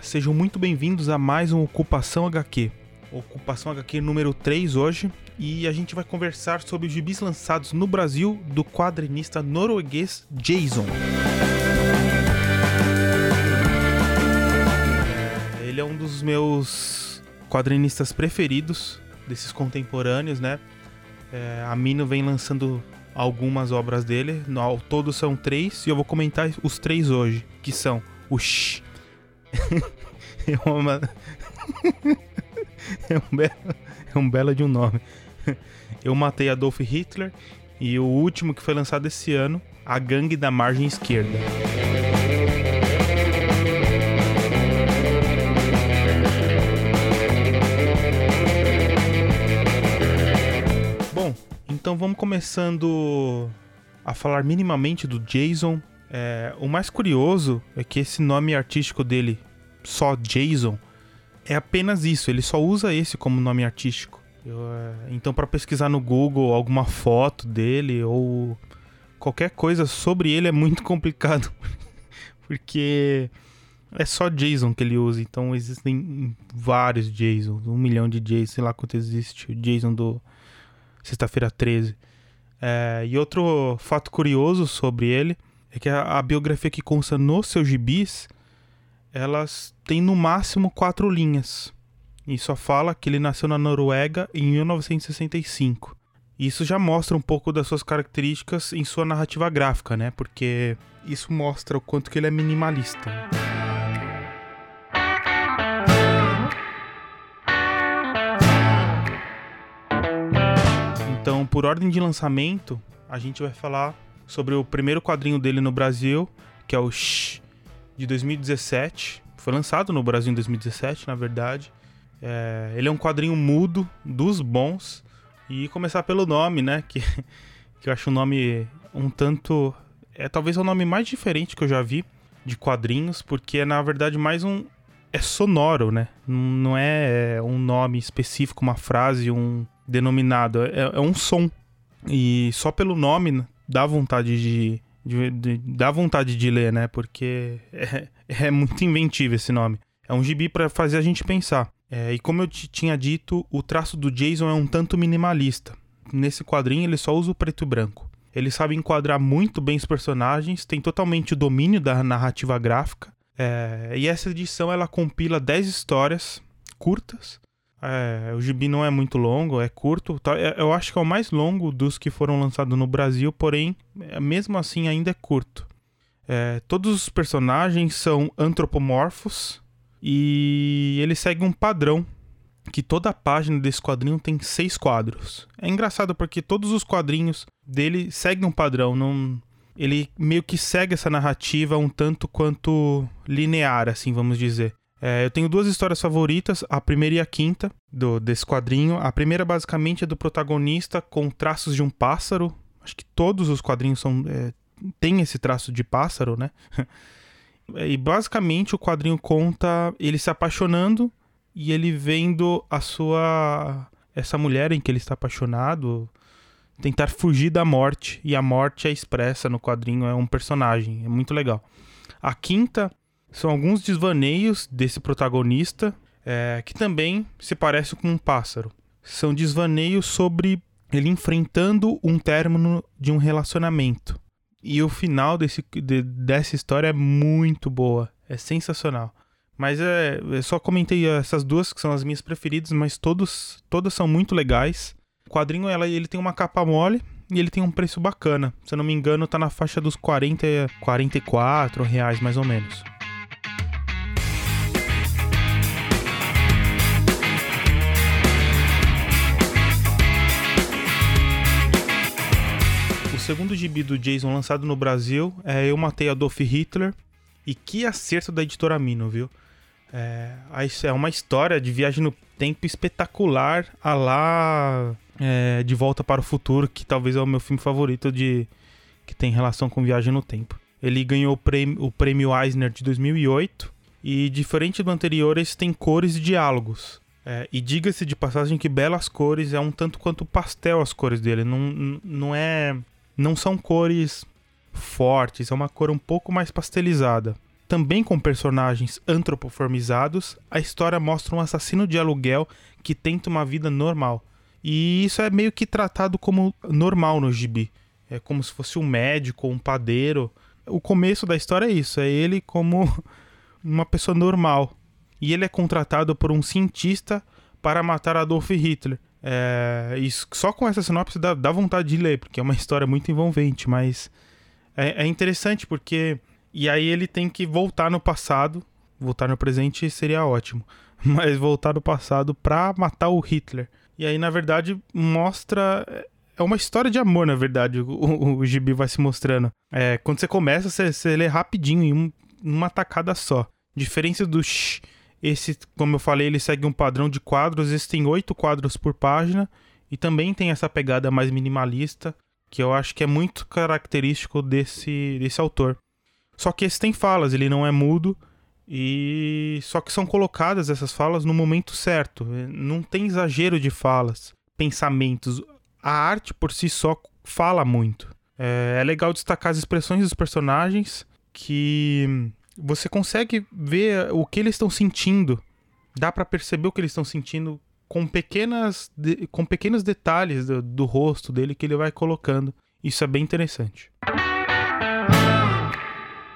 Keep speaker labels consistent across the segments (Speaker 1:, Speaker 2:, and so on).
Speaker 1: sejam muito bem-vindos a mais um Ocupação HQ. Ocupação HQ número 3 hoje, e a gente vai conversar sobre os gibis lançados no Brasil do quadrinista norueguês Jason. Ele é um dos meus quadrinistas preferidos, desses contemporâneos, né? É, a Mino vem lançando algumas obras dele, ao todo são três, e eu vou comentar os três hoje, que são o Shh. é uma... é, um belo, é um belo de um nome. Eu matei Adolf Hitler e o último que foi lançado esse ano, A Gangue da Margem Esquerda. Bom, então vamos começando a falar minimamente do Jason. É, o mais curioso é que esse nome artístico dele, só Jason, é apenas isso, ele só usa esse como nome artístico. Eu, é, então, para pesquisar no Google alguma foto dele ou qualquer coisa sobre ele é muito complicado, porque é só Jason que ele usa. Então, existem vários Jasons, um milhão de Jasons, sei lá quanto existe. O Jason do Sexta-feira 13. É, e outro fato curioso sobre ele é que a, a biografia que consta nos seus gibis elas têm no máximo quatro linhas. E só fala que ele nasceu na Noruega em 1965. Isso já mostra um pouco das suas características em sua narrativa gráfica, né? Porque isso mostra o quanto que ele é minimalista. Então, por ordem de lançamento, a gente vai falar sobre o primeiro quadrinho dele no Brasil, que é o Shh, de 2017. Foi lançado no Brasil em 2017, na verdade. É, ele é um quadrinho mudo, dos bons. E começar pelo nome, né? Que, que eu acho o nome um tanto. É talvez o nome mais diferente que eu já vi de quadrinhos, porque é na verdade mais um. É sonoro, né? Não é um nome específico, uma frase, um denominado. É, é um som. E só pelo nome dá vontade de, de, de, dá vontade de ler, né? Porque é, é muito inventivo esse nome. É um gibi para fazer a gente pensar. É, e como eu tinha dito, o traço do Jason é um tanto minimalista. Nesse quadrinho ele só usa o preto e branco. Ele sabe enquadrar muito bem os personagens, tem totalmente o domínio da narrativa gráfica. É, e essa edição ela compila 10 histórias curtas é, o gibi não é muito longo, é curto. Tá? É, eu acho que é o mais longo dos que foram lançados no Brasil, porém, é, mesmo assim, ainda é curto. É, todos os personagens são antropomorfos e ele segue um padrão que toda a página desse quadrinho tem seis quadros. É engraçado porque todos os quadrinhos dele seguem um padrão, não ele meio que segue essa narrativa um tanto quanto linear, assim, vamos dizer. É, eu tenho duas histórias favoritas, a primeira e a quinta do, desse quadrinho. A primeira, basicamente, é do protagonista com traços de um pássaro. Acho que todos os quadrinhos são, é, têm esse traço de pássaro, né? e basicamente o quadrinho conta ele se apaixonando e ele vendo a sua. essa mulher em que ele está apaixonado tentar fugir da morte. E a morte é expressa no quadrinho, é um personagem, é muito legal. A quinta são alguns desvaneios desse protagonista é, que também se parece com um pássaro. São desvaneios sobre ele enfrentando um término de um relacionamento. E o final desse, de, dessa história é muito boa, é sensacional. Mas é, eu só comentei essas duas que são as minhas preferidas, mas todos, todas são muito legais. O quadrinho ela, ele tem uma capa mole e ele tem um preço bacana. Se eu não me engano, tá na faixa dos 40, 44 reais mais ou menos. Segundo gibi do Jason lançado no Brasil é Eu Matei Adolf Hitler. E que acerto da editora Mino, viu? É, é uma história de viagem no tempo espetacular, a lá é, De Volta para o Futuro, que talvez é o meu filme favorito de que tem relação com viagem no tempo. Ele ganhou o prêmio, o prêmio Eisner de 2008 e, diferente do anterior, esse tem cores e diálogos. É, e diga-se de passagem que belas cores é um tanto quanto pastel as cores dele. Não, não é não são cores fortes, é uma cor um pouco mais pastelizada. também com personagens antropoformizados, a história mostra um assassino de aluguel que tenta uma vida normal. E isso é meio que tratado como normal no gibi. É como se fosse um médico, um padeiro. O começo da história é isso, é ele como uma pessoa normal. E ele é contratado por um cientista para matar Adolf Hitler. É, isso, só com essa sinopse dá, dá, vontade de ler, porque é uma história muito envolvente, mas é, é, interessante porque. E aí ele tem que voltar no passado. Voltar no presente seria ótimo. Mas voltar no passado pra matar o Hitler. E aí, na verdade, mostra. É uma história de amor, na verdade, o, o, o gibi vai se mostrando. É, quando você começa, você, você lê rapidinho, em um, uma tacada só. Diferença do shh esse, como eu falei, ele segue um padrão de quadros. Esse tem oito quadros por página e também tem essa pegada mais minimalista que eu acho que é muito característico desse, desse autor. Só que esse tem falas, ele não é mudo e só que são colocadas essas falas no momento certo. Não tem exagero de falas, pensamentos. A arte por si só fala muito. É, é legal destacar as expressões dos personagens que você consegue ver o que eles estão sentindo. Dá para perceber o que eles estão sentindo com pequenas de, com pequenos detalhes do, do rosto dele que ele vai colocando. Isso é bem interessante.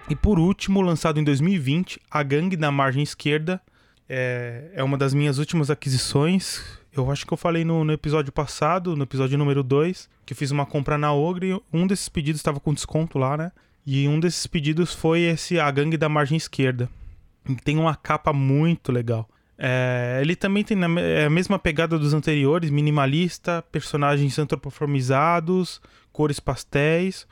Speaker 1: E por último, lançado em 2020, A Gangue da Margem Esquerda é, é uma das minhas últimas aquisições. Eu acho que eu falei no, no episódio passado, no episódio número 2, que eu fiz uma compra na Ogre. Um desses pedidos estava com desconto lá, né? E um desses pedidos foi esse A Gangue da Margem Esquerda. Tem uma capa muito legal. É, ele também tem é a mesma pegada dos anteriores, minimalista, personagens antropoformizados, cores pastéis.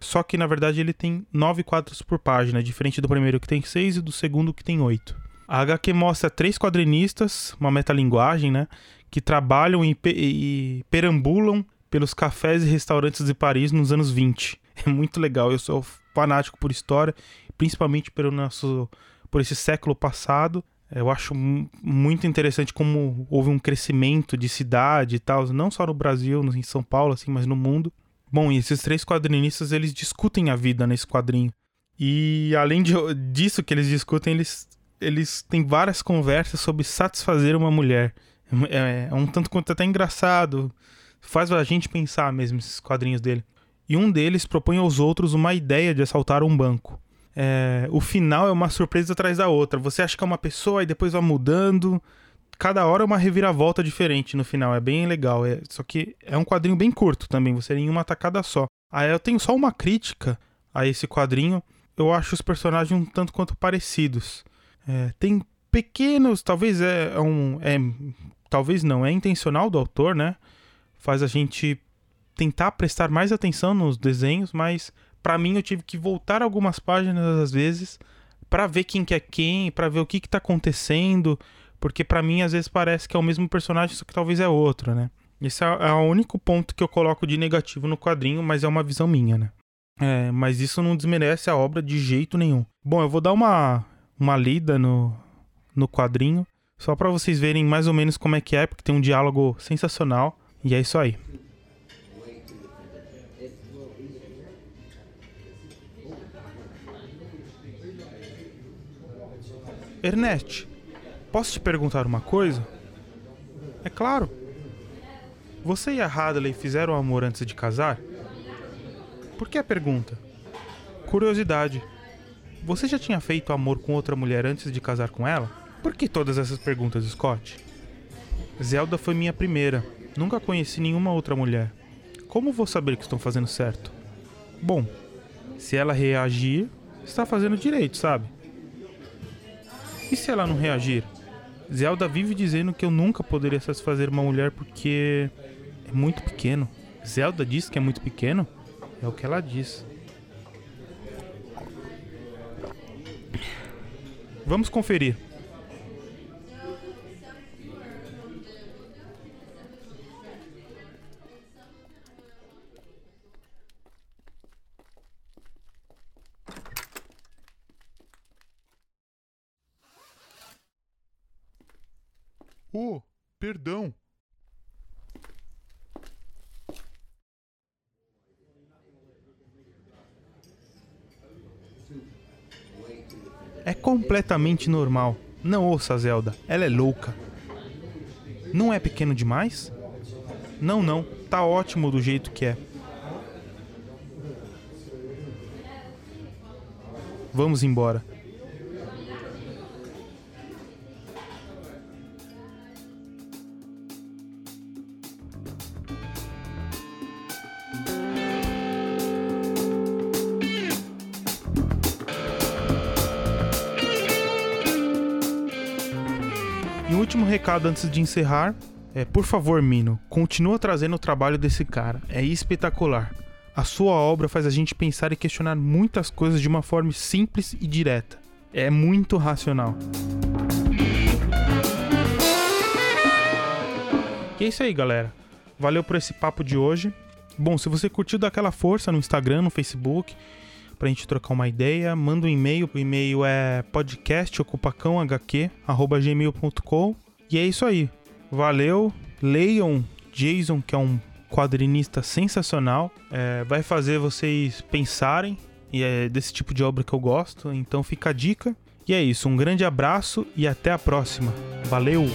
Speaker 1: Só que na verdade ele tem nove quadros por página, diferente do primeiro que tem seis e do segundo que tem oito. A HQ mostra três quadrinistas, uma metalinguagem, né? Que trabalham e, e perambulam pelos cafés e restaurantes de Paris nos anos 20. É muito legal. Eu sou fanático por história, principalmente pelo nosso, por esse século passado. Eu acho muito interessante como houve um crescimento de cidade e tal, não só no Brasil, em São Paulo, assim, mas no mundo. Bom, e esses três quadrinistas, eles discutem a vida nesse quadrinho. E além de, disso que eles discutem, eles, eles têm várias conversas sobre satisfazer uma mulher. É, é um tanto quanto até engraçado. Faz a gente pensar mesmo esses quadrinhos dele e um deles propõe aos outros uma ideia de assaltar um banco. É, o final é uma surpresa atrás da outra. Você acha que é uma pessoa e depois vai mudando. Cada hora é uma reviravolta diferente no final. É bem legal. É, só que é um quadrinho bem curto também. Você em uma tacada só. Aí eu tenho só uma crítica a esse quadrinho. Eu acho os personagens um tanto quanto parecidos. É, tem pequenos, talvez é um, é, talvez não, é intencional do autor, né? Faz a gente tentar prestar mais atenção nos desenhos, mas para mim eu tive que voltar algumas páginas às vezes para ver quem que é quem, para ver o que que tá acontecendo, porque para mim às vezes parece que é o mesmo personagem, só que talvez é outro, né? Esse é, é o único ponto que eu coloco de negativo no quadrinho, mas é uma visão minha, né? É, mas isso não desmerece a obra de jeito nenhum. Bom, eu vou dar uma, uma lida no, no quadrinho, só para vocês verem mais ou menos como é que é, porque tem um diálogo sensacional. E é isso aí. Ernest, posso te perguntar uma coisa? É claro. Você e a Hadley fizeram amor antes de casar? Por que a pergunta? Curiosidade. Você já tinha feito amor com outra mulher antes de casar com ela? Por que todas essas perguntas, Scott? Zelda foi minha primeira. Nunca conheci nenhuma outra mulher. Como vou saber que estou fazendo certo? Bom, se ela reagir, está fazendo direito, sabe? E se ela não reagir? Zelda vive dizendo que eu nunca poderia satisfazer uma mulher porque é muito pequeno. Zelda diz que é muito pequeno? É o que ela diz. Vamos conferir.
Speaker 2: Oh, perdão.
Speaker 1: completamente normal. Não ouça Zelda, ela é louca. Não é pequeno demais? Não, não, tá ótimo do jeito que é. Vamos embora. Último recado antes de encerrar é, por favor, Mino, continua trazendo o trabalho desse cara. É espetacular. A sua obra faz a gente pensar e questionar muitas coisas de uma forma simples e direta. É muito racional. E é isso aí, galera. Valeu por esse papo de hoje. Bom, se você curtiu, dá aquela força no Instagram, no Facebook, pra gente trocar uma ideia. Manda um e-mail. O e-mail é podcastocupacãohq.gmail.com E é isso aí. Valeu. Leiam Jason, que é um quadrinista sensacional. É, vai fazer vocês pensarem. E é desse tipo de obra que eu gosto. Então fica a dica. E é isso. Um grande abraço e até a próxima. Valeu!